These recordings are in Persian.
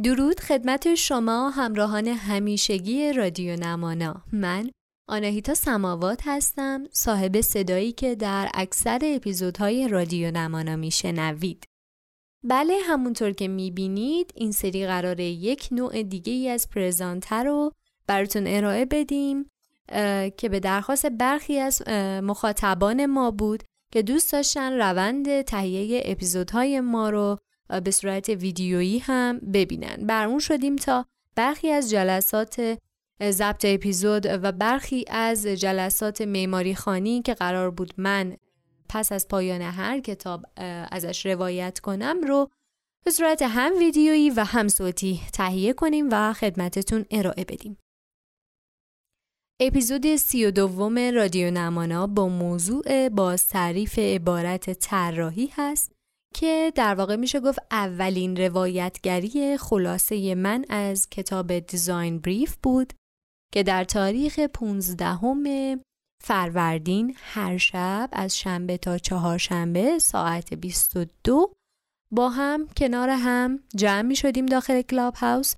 درود خدمت شما همراهان همیشگی رادیو نمانا. من آناهیتا سماوات هستم صاحب صدایی که در اکثر اپیزودهای رادیو نمانا میشنوید. بله همونطور که می‌بینید این سری قراره یک نوع دیگه ای از پرزانتر رو براتون ارائه بدیم که به درخواست برخی از مخاطبان ما بود که دوست داشتن روند تهیه اپیزودهای ما رو به صورت ویدیویی هم ببینن برمون شدیم تا برخی از جلسات ضبط اپیزود و برخی از جلسات معماری خانی که قرار بود من پس از پایان هر کتاب ازش روایت کنم رو به صورت هم ویدیویی و هم صوتی تهیه کنیم و خدمتتون ارائه بدیم. اپیزود سی و دوم رادیو نمانا با موضوع باز تعریف عبارت طراحی هست که در واقع میشه گفت اولین روایتگری خلاصه من از کتاب دیزاین بریف بود که در تاریخ 15 فروردین هر شب از شنبه تا چهارشنبه ساعت 22 با هم کنار هم جمع می شدیم داخل کلاب هاوس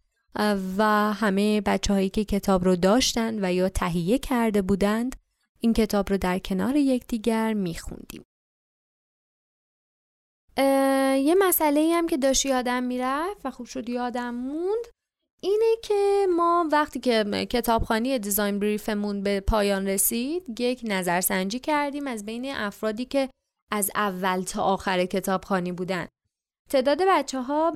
و همه بچه هایی که کتاب رو داشتند و یا تهیه کرده بودند این کتاب رو در کنار یکدیگر می خوندیم. یه مسئله هم که داشت یادم می‌رفت و خوب شد یادم موند اینه که ما وقتی که کتابخانی دیزاین بریفمون به پایان رسید یک نظرسنجی کردیم از بین افرادی که از اول تا آخر کتابخانی بودن. تعداد بچه ها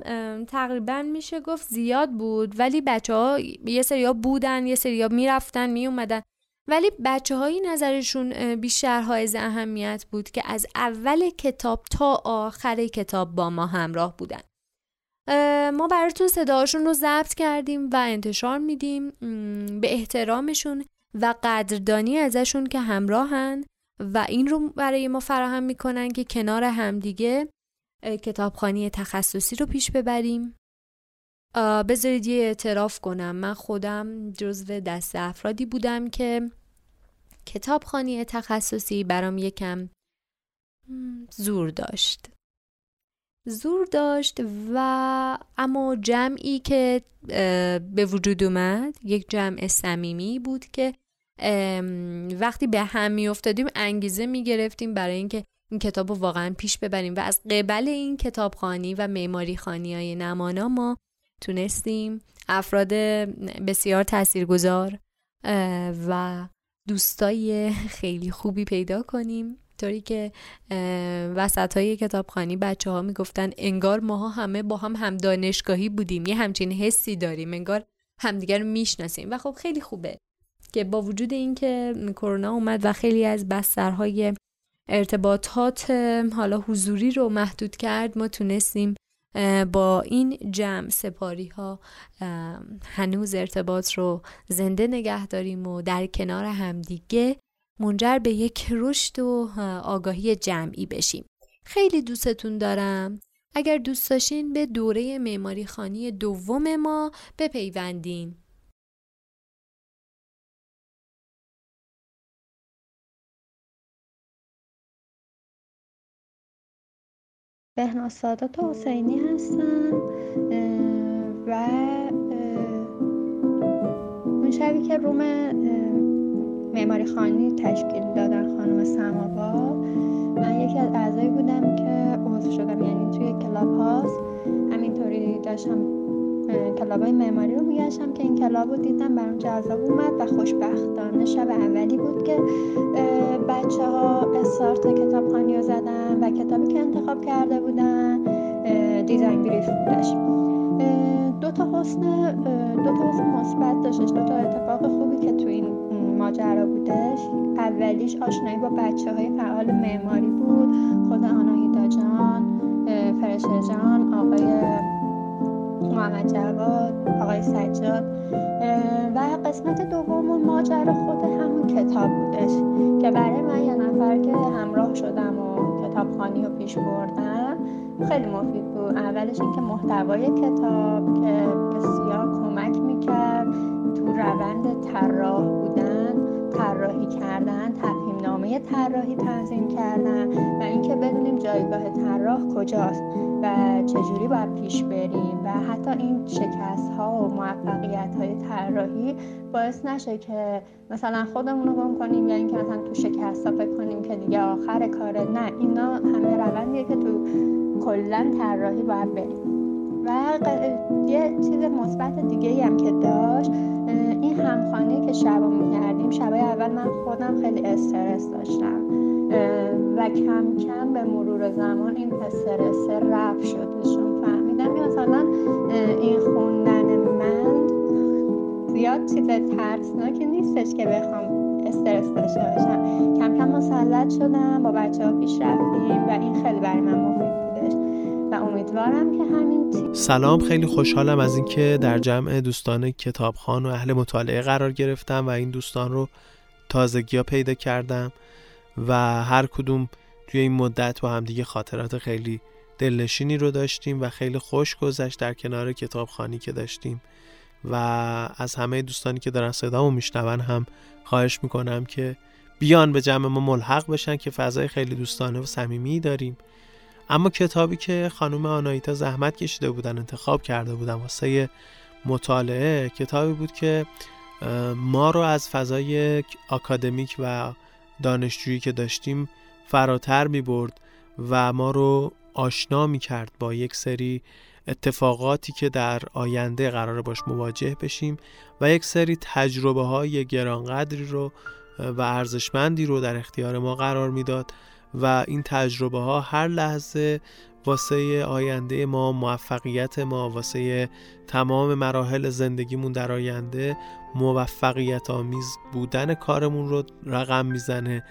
تقریبا میشه گفت زیاد بود ولی بچه ها یه سریا بودن یه سریا می‌رفتن میومدن ولی بچه هایی نظرشون بیشتر های اهمیت بود که از اول کتاب تا آخر کتاب با ما همراه بودن. ما براتون صداشون رو ضبط کردیم و انتشار میدیم به احترامشون و قدردانی ازشون که همراهن و این رو برای ما فراهم می‌کنن که کنار همدیگه کتابخانی تخصصی رو پیش ببریم. بذارید یه اعتراف کنم. من خودم جزو دست افرادی بودم که کتابخانی تخصصی برام یکم زور داشت. زور داشت و اما جمعی که به وجود اومد یک جمع صمیمی بود که وقتی به هم می افتادیم انگیزه می گرفتیم برای اینکه این کتاب رو واقعا پیش ببریم. و از قبل این کتابخانی و معماری خانی های نمانا ما تونستیم افراد بسیار تاثیرگذار و دوستای خیلی خوبی پیدا کنیم. طوری که وسط های کتابخانی بچه ها می‌گفتن انگار ماها همه با هم هم دانشگاهی بودیم. یه همچین حسی داریم انگار همدیگر می‌شناسیم. و خب خیلی خوبه که با وجود اینکه کرونا اومد و خیلی از بسترهای ارتباطات حالا حضوری رو محدود کرد ما تونستیم با این جمع سپاری ها هنوز ارتباط رو زنده نگه داریم و در کنار همدیگه منجر به یک رشد و آگاهی جمعی بشیم. خیلی دوستتون دارم. اگر دوست داشتین به دوره معماری خانی دوم ما بپیوندین. بهناز سادات حسینی هستم و اون شبی که room معماری خوانی تشکیل دادن خانم سماوا من یکی از اعضایی بودم که عضو شدم یعنی توی کلاب هاوس. همینطوری داشتم club های معماری رو میگشتم که این club رو دیدم برام جذاب اومد و خوشبختانه شب اولی بود که بچه ها استارت کتابخوانی رو زدن و کتابی که انتخاب کرده بودن دیزاین بریف بودش. دو تا حسن دو تا حسن مثبت داشتش دو تا اتفاق خوبی که تو این ماجرا بودش. اولیش آشنایی با بچه های فعال معماری بود خود آناهیتا جان فرشه جان آقای محمد جواد آقای سجاد و قسمت دوم ماجرا خود همون کتاب بودش که برای من یه نفر که همراه شدم و کتابخانی رو پیش بردم خیلی مفید بود. اولش اینکه محتوای کتاب که بسیار کمک می‌کرد تو روند طراح بودن طراحی کردن طراحی تنظیم کردن و اینکه بدونیم جایگاه طراح کجاست و چجوری باید پیش بریم و حتی این شکست ها و موفقیت های طراحی باعث نشه که مثلا خودمون رو گم کنیم یا اینکه مثلا تو شکست ها فکر کنیم که دیگه آخر کاره. نه اینا همه روندیه که تو کلا طراحی باید بریم. و یه چیز مثبت دیگه هم که داشت این همخانه که شبا می‌کردیم. شبای اول من خودم خیلی استرس داشتم. و کم کم به مرور زمان این استرس رفت شد. فهمیدم مثلا این خوندن من زیاد چیز ترسناکی نیستش که بخوام استرس داشته باشم. کم کم مسلط شدم با بچه ها پیش رفتیم و این خیلی برای من مفید و امیدوارم که همین سلام خیلی خوشحالم از اینکه در جمع دوستان کتابخان و اهل مطالعه قرار گرفتم و این دوستان رو تازگی ها پیدا کردم و هر کدوم توی این مدت با همدیگه خاطرات خیلی دلنشینی رو داشتیم و خیلی خوش گذشت در کنار کتابخانی که داشتیم و از همه دوستانی که دارن صدامو میشنون هم خواهش می‌کنم که بیان به جمع ما ملحق بشن که فضای خیلی دوستانه و صمیمی داریم. اما کتابی که خانم آنایتا زحمت کشیده بودن انتخاب کرده بودن واسه مطالعه کتابی بود که ما رو از فضای آکادمیک و دانشجویی که داشتیم فراتر می برد و ما رو آشنا می کرد با یک سری اتفاقاتی که در آینده قرار باش مواجه بشیم و یک سری تجربه های گرانقدری رو و ارزشمندی رو در اختیار ما قرار می‌داد. و این تجربه ها هر لحظه واسه آینده ما موفقیت ما واسه تمام مراحل زندگیمون در آینده موفقیت آمیز بودن کارمون رو رقم می‌زنه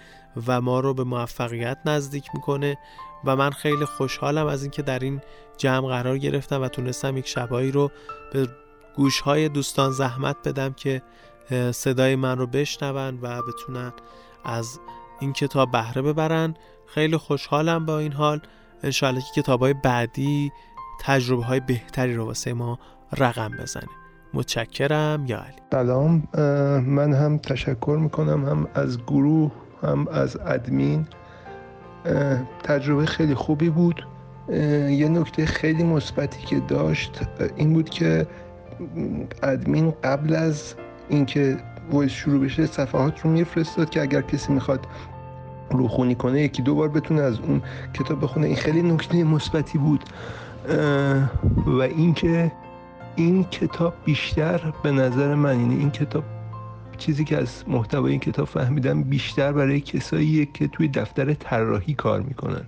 و ما رو به موفقیت نزدیک می‌کنه و من خیلی خوشحالم از اینکه در این جمع قرار گرفتم و تونستم یک شبایی رو به گوشهای دوستان زحمت بدم که صدای من رو بشنون و بتونن از این کتاب بهره ببرن. خیلی خوشحالم با این حال. انشاءالله که کتاب های بعدی تجربه های بهتری رو واسه ما رقم بزنه. متشکرم یا علی. سلام. من هم تشکر می‌کنم. هم از گروه هم از ادمین. تجربه خیلی خوبی بود. یه نکته خیلی مثبتی که داشت این بود که ادمین قبل از اینکه وایس شروع بشه صفحات رو میفرستاد که اگر کسی می‌خواد روخونی کنه یکی دو بار بتونه از اون کتاب بخونه. این خیلی نکته مثبتی بود. و اینکه این کتاب بیشتر به نظر من یعنی این کتاب چیزی که از محتوای این کتاب فهمیدم بیشتر برای کساییه که توی دفتر طراحی کار می‌کنن.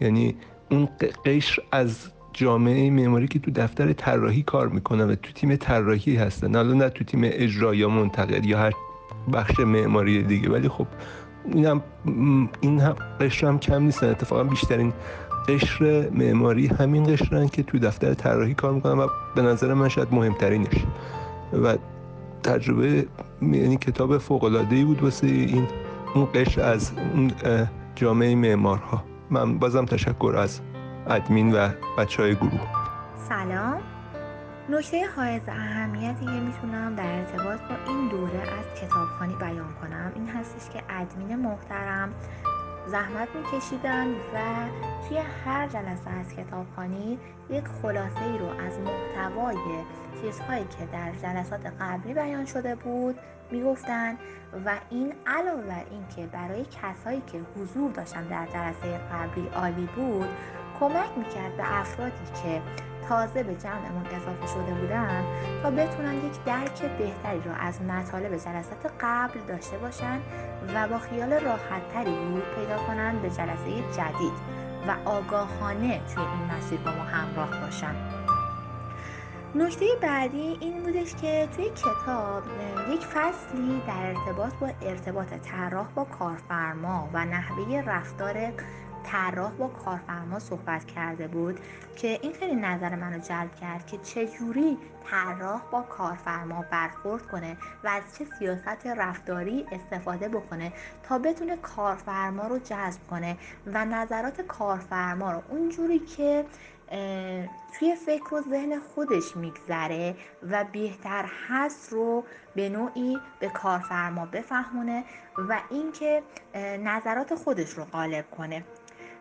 یعنی اون قشر از جامعه معماری که تو دفتر طراحی کار می‌کنن و تو تیم طراحی هستن. حالا نه تو تیم اجرا یا منتقد یا هر بخش معماری دیگه. ولی خب این هم این هم قشر هم کم نیستن. اتفاقا بیشترین قشر معماری همین قشرن که تو دفتر طراحی کار می‌کنن و به نظر من شاید مهمترینش. و تجربه یعنی کتاب فوق العاده ای بود واسه این اون قشر از اون جامعه معمارها. من بازم تشکر از ادمین و بچه های گروه. سلام. نکته حائز اهمیتی که می‌تونم در ارتباط با این دوره از کتابخانی بیان کنم این هستش که ادمین محترم زحمت میکشیدن و توی هر جلسه از کتابخانی یک خلاصه ای رو از محتوای چیزهایی که در جلسات قبلی بیان شده بود می‌گفتن و این علاوه بر اینکه برای کسایی که حضور داشتن در جلسه قبلی عالی بود کمک می‌کرد به افرادی که تازه به جمعمون اضافه شده بودن تا بتونن یک درک بهتری را از مطالب جلسات قبل داشته باشن و با خیال راحتتری ورود پیدا کنن به جلسه جدید و آگاهانه توی این مسیر با ما همراه باشن. نکته بعدی این بودش که توی کتاب یک فصلی در ارتباط با ارتباط طراح با کارفرما و نحوه رفتار طراح با کارفرما صحبت کرده بود که این خیلی نظر منو جلب کرد که چجوری طراح با کارفرما برخورد کنه و از چه سیاست رفتاری استفاده بکنه تا بتونه کارفرما رو جذب کنه و نظرات کارفرما رو اونجوری که توی فکر و ذهن خودش میگذره و بهتر هست رو به نوعی به کارفرما بفهمونه و اینکه نظرات خودش رو غالب کنه.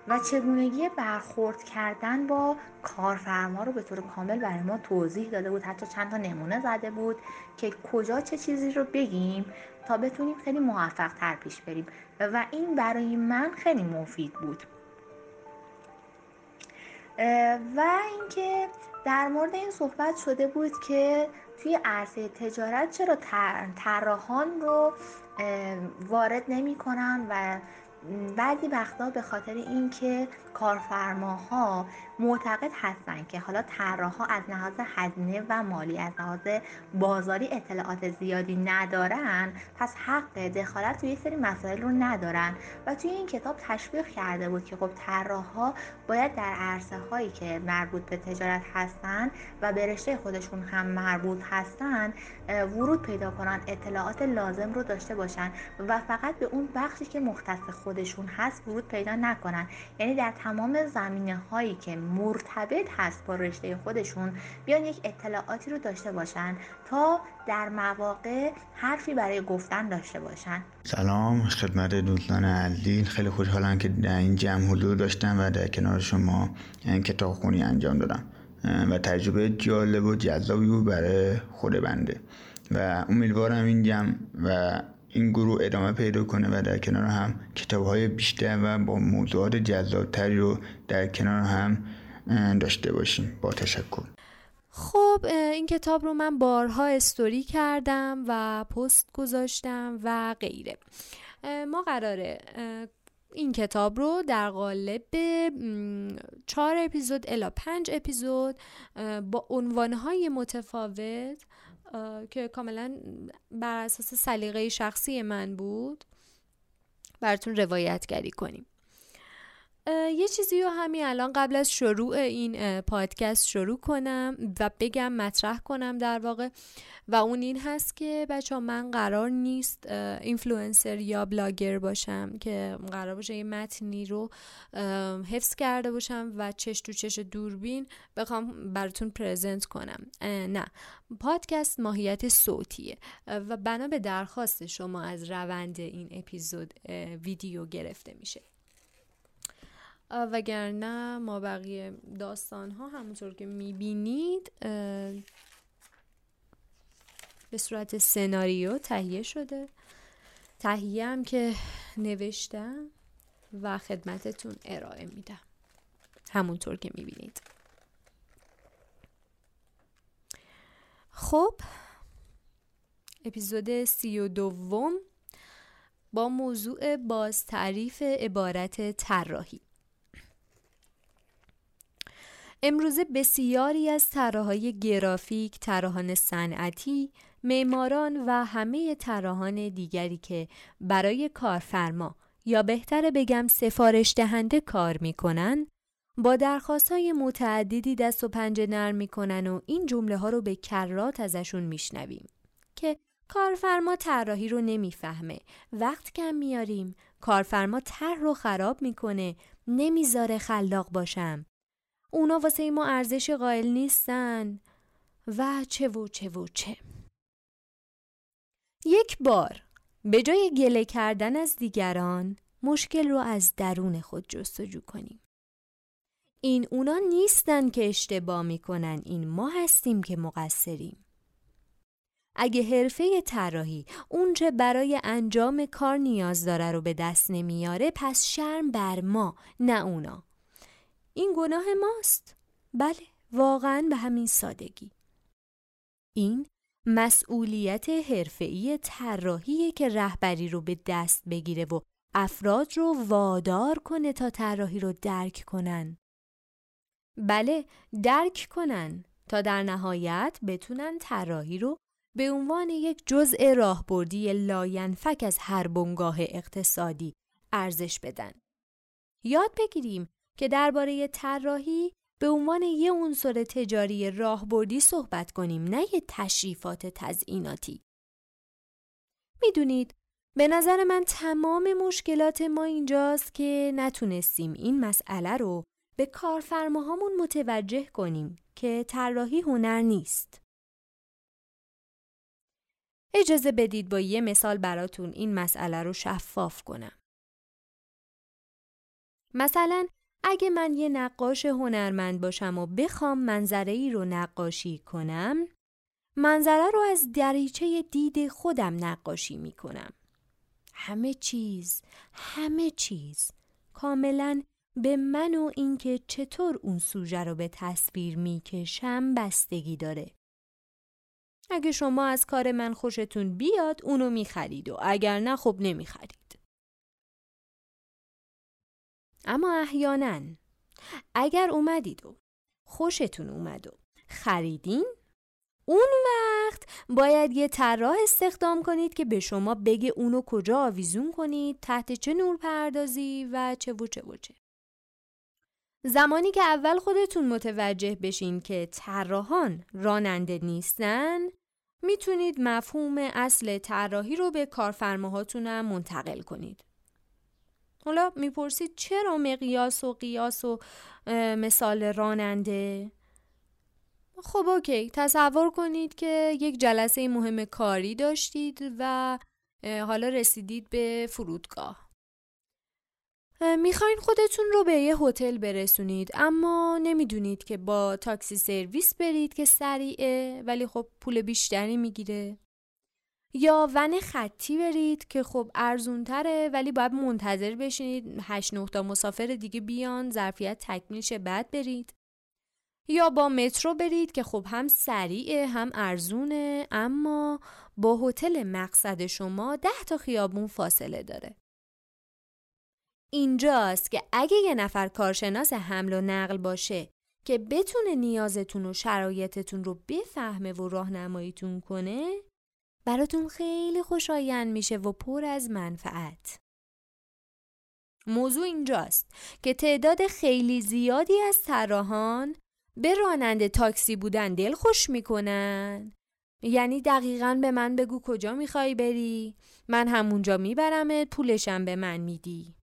و چگونگی برخورد کردن با کارفرما رو به طور کامل برای ما توضیح داده بود. حتی چند تا نمونه زده بود که کجا چه چیزی رو بگیم تا بتونیم خیلی موفق تر پیش بریم. و این برای من خیلی مفید بود. و اینکه در مورد این صحبت شده بود که توی عرصه تجارت چرا طراحان رو وارد نمی کنن و بعضی وقتا به خاطر اینکه کارفرماها معتقد هستند که حالا طراحها از لحاظ هزینه و مالی از لحاظ بازاری اطلاعات زیادی ندارن پس حق دخالت توی سری مسائل رو ندارن. و توی این کتاب تشویق کرده بود که خب طراحها باید در عرصه هایی که مربوط به تجارت هستن و به رشته خودشون هم مربوط هستن ورود پیدا کنن اطلاعات لازم رو داشته باشن. و فقط به اون بخشی که مختص خودشون هست ورود پیدا نکنن. یعنی در تمام زمینه هایی که مرتبط هست با رشته خودشون بیان یک اطلاعاتی رو داشته باشن تا در مواقع حرفی برای گفتن داشته باشن. سلام خدمت دوستان عزیز. خیلی خوشحالم که در این جمع حضور داشتم و در کنار شما این کتاب خونی انجام دادم. و تجربه جالب و جذابی بود برای خود بنده و امیدوارم این جمع و این گروه ادامه پیدا کنه و در کنار هم کتاب های بیشتر و با موضوعات جذابتری رو در کنار هم داشته باشیم. با تشکر. خب این کتاب رو من بارها استوری کردم و پست گذاشتم و غیره. ما قراره این کتاب رو در قالب چهار اپیزود الا پنج اپیزود با عنوانهای متفاوت که کاملا بر اساس سلیقه شخصی من بود براتون روایتگری کنیم. یه چیزی رو همین الان قبل از شروع این پادکست شروع کنم و بگم مطرح کنم در واقع. و اون این هست که بچه‌ها من قرار نیست اینفلوئنسر یا بلاگر باشم که قرار باشه یه متنی رو حفظ کرده باشم و چش تو چش دوربین بخوام براتون present کنم. نه. پادکست ماهیت صوتیه. و بنا به درخواست شما از روند این اپیزود ویدیو گرفته میشه. وگرنه ما بقیه داستان ها همونطور که می‌بینید به صورت سناریو تهیه شده. تهیه هم که نوشتم و خدمتتون ارائه میدم. همونطور که می‌بینید. خب اپیزود سی و دوم با موضوع باز تعریف عبارت طراحی. امروزه بسیاری از طراحهای گرافیک، طراحان صنعتی، معماران و همه طراحان دیگری که برای کارفرما یا بهتر بگم سفارش دهنده کار می‌کنن با درخواست های متعددی دست و پنجه نرم می‌کنن و این جمله ها رو به کرات ازشون میشنویم که کارفرما طراحی رو نمی‌فهمه. وقت کم میاریم کارفرما طرح رو خراب می‌کنه نمی‌ذاره خلاق باشم. اونا واسه ما ارزش قائل نیستن. و چه و چه و چه. یک بار به جای گله کردن از دیگران مشکل رو از درون خود جستجو کنیم. این اونا نیستن که اشتباه می‌کنن این ما هستیم که مقصریم. اگه حرفه طراحی اونچه برای انجام کار نیاز داره رو به دست نمیاره پس شرم بر ما نه اونا. این گناه ماست. بله واقعا به همین سادگی. این مسئولیت حرفه‌ای طراحی که رهبری رو به دست بگیره و افراد رو وادار کنه تا طراحی رو درک کنن. بله درک کنن تا در نهایت بتونن طراحی رو به عنوان یک جزء راهبردی لاینفک از هر بنگاه اقتصادی ارزش بدن. یاد بگیریم که درباره طراحی به عنوان یه عنصر تجاری راهبردی صحبت کنیم نه یه تشریفات تزئیناتی. می‌دونید به نظر من تمام مشکلات ما اینجاست که نتونستیم این مسئله رو به کارفرماهامون متوجه کنیم که طراحی هنر نیست. اجازه بدید با یه مثال براتون این مسئله رو شفاف کنم. مثلا اگه من یه نقاش هنرمند باشم و بخوام منظره ای رو نقاشی کنم منظره رو از دریچه دید خودم نقاشی می کنم. همه چیز، همه چیز کاملا به من و اینکه چطور اون سوژه رو به تصویر می‌کشم بستگی داره. اگه شما از کار من خوشتون بیاد اونو می‌خرید و اگر نه خب نمی‌خرید. اما احیانا. اگر اومدید و خوشتون اومد و خریدین اون وقت باید یه طراح استخدام کنید که به شما بگه اونو کجا آویزون کنید تحت چه نور پردازی و چه و چه و چه. زمانی که اول خودتون متوجه بشین که طراحان راننده نیستن می‌تونید مفهوم اصل طراحی رو به کارفرماهاتونم منتقل کنید. حالا می‌پرسید چرا مقیاس و قیاس و مثال راننده؟ خب اوکی تصور کنید که یک جلسه مهم کاری داشتید و حالا رسیدید به فرودگاه. می‌خواین خودتون رو به یه هتل برسونید اما نمی‌دونید که با تاکسی سرویس برید که سریعه ولی خب پول بیشتری می‌گیره. یا ون خطی برید که خب ارزون تره ولی باید منتظر بشینید. 8 9 تا مسافر دیگه بیان ظرفیت تکمیل شه بعد برید. یا با مترو برید که خب هم سریعه هم ارزونه اما با هتل مقصد شما ده تا خیابون فاصله داره. اینجاست که اگه یه نفر کارشناس حمل و نقل باشه که بتونه نیازتون و شرایطتون رو بفهمه و راهنماییتون کنه براتون خیلی خوشایند میشه و پر از منفعت. موضوع اینجاست که تعداد خیلی زیادی از طراحان به راننده تاکسی بودن دل خوش می‌کنن. یعنی دقیقا به من بگو کجا می‌خوای بری؟ من همونجا میبرمت پولشم به من میدی.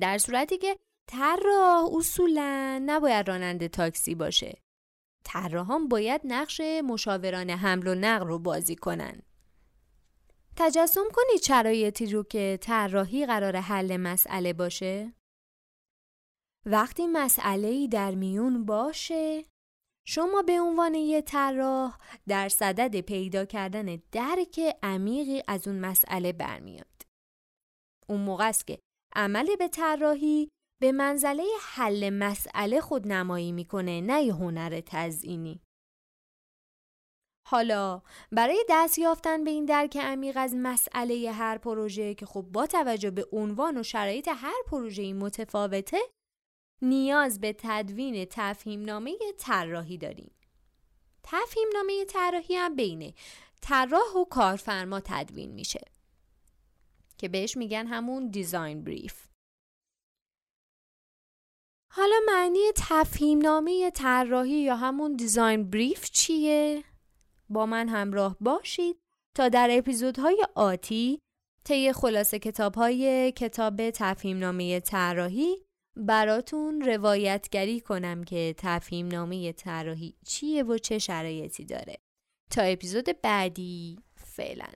در صورتی که طراح اصولا نباید راننده تاکسی باشه. طراحان باید نقش مشاوران حمل و نقل رو بازی کنن تجسم کنید شرایطی رو که طراحی قرار حل مسئله باشه وقتی مسئله در میون باشه شما به عنوان یه طراح در صدد پیدا کردن درک عمیقی از اون مسئله برمیاد. اون موقع است که عمل به طراحی به منزله حل مسئله خود نمایی می‌کنه نه هنر تزئینی. حالا برای دست یافتن به این درک عمیق از مسئله هر پروژه که خب با توجه به عنوان و شرایط هر پروژه متفاوته نیاز به تدوین تفهیم نامه طراحی داریم. تفهیم نامه طراحی هم بین طراح و کارفرما تدوین میشه که بهش میگن همون دیزاین بریف. حالا معنی تفهیم نامه طراحی یا همون دیزاین بریف چیه؟ با من همراه باشید تا در اپیزودهای آتی طی خلاصه کتاب های کتاب تفهیم نامه طراحی براتون روایتگری کنم که تفهیم نامه طراحی چیه و چه شرایطی داره تا اپیزود بعدی فعلا